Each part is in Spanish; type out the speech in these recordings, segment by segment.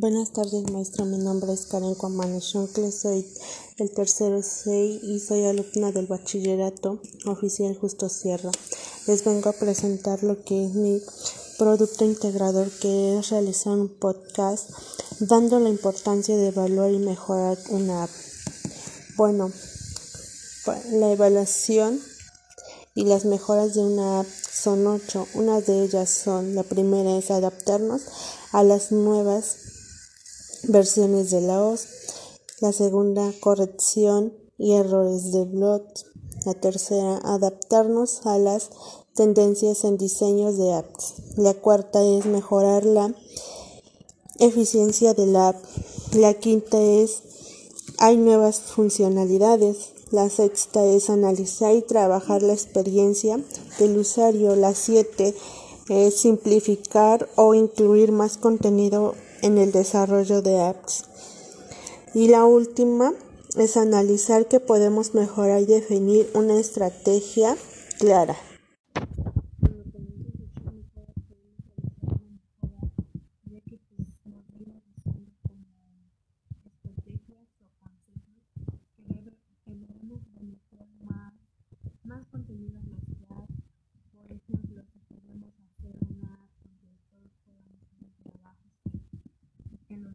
Buenas tardes, maestro. Mi nombre es Karen Cuamanechoncle, soy el tercero C y soy alumna del bachillerato oficial Justo Sierra. Les vengo a presentar lo que es mi producto integrador, que es realizar un podcast dando la importancia de evaluar y mejorar una app. Bueno, la evaluación y las mejoras de una app son ocho. Una de ellas son, la primera es adaptarnos a las nuevas versiones de la OS. La segunda, corrección y errores de blog. La tercera, adaptarnos a las tendencias en diseños de apps. La cuarta es mejorar la eficiencia de la app. La quinta es hay nuevas funcionalidades. La sexta es analizar y trabajar la experiencia del usuario. La siete es simplificar o incluir más contenido en el desarrollo de apps. Y la última es analizar que podemos mejorar y definir una estrategia clara.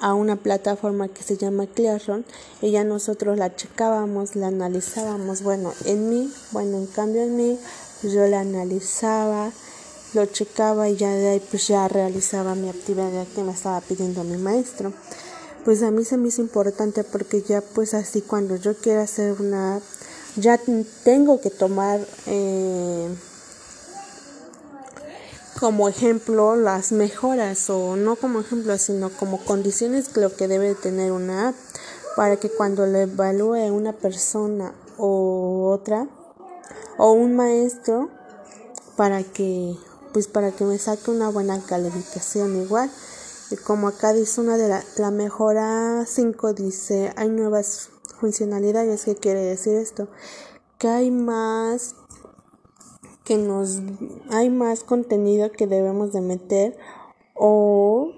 a una plataforma que se llama Classroom y ya nosotros la checábamos, la analizábamos. Bueno, en mí, bueno, en cambio en mí, pues yo la analizaba, lo checaba y ya de ahí pues ya realizaba mi actividad que me estaba pidiendo mi maestro pues a mí se me hizo importante porque ya pues así cuando yo quiera hacer una ya tengo que tomar eh, como ejemplo las mejoras o no como ejemplo sino como condiciones lo que debe tener una app para que cuando le evalúe una persona o otra o un maestro para que pues para que me saque una buena calificación igual y como acá dice una de la, la mejora 5 dice, hay nuevas funcionalidades. ¿Qué quiere decir esto? Que hay más que nos hay más contenido que debemos de meter o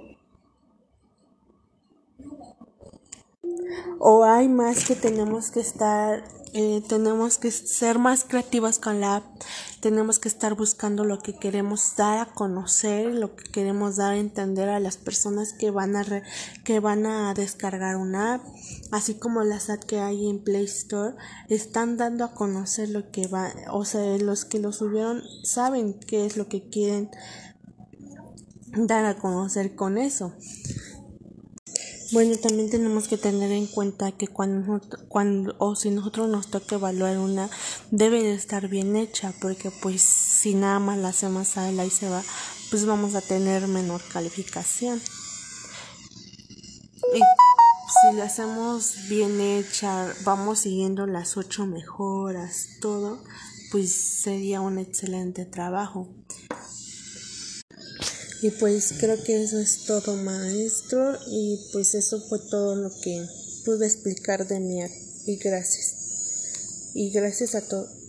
o hay más que tenemos que estar eh, tenemos que ser más creativas con la app, tenemos que estar buscando lo que queremos dar a conocer, lo que queremos dar a entender a las personas que van a que van a descargar una app, así como las apps que hay en Play Store están dando a conocer lo que va, o sea, los que lo subieron saben qué es lo que quieren dar a conocer con eso. Bueno, también tenemos que tener en cuenta que cuando, cuando o si nosotros nos toca evaluar una, debe de estar bien hecha, porque pues si nada más la hacemos a él y se va, pues vamos a tener menor calificación. Y si la hacemos bien hecha, vamos siguiendo las ocho mejoras, todo, pues sería un excelente trabajo. Y pues creo que eso es todo maestro y pues eso fue todo lo que pude explicar de mí y gracias. Y gracias a todos.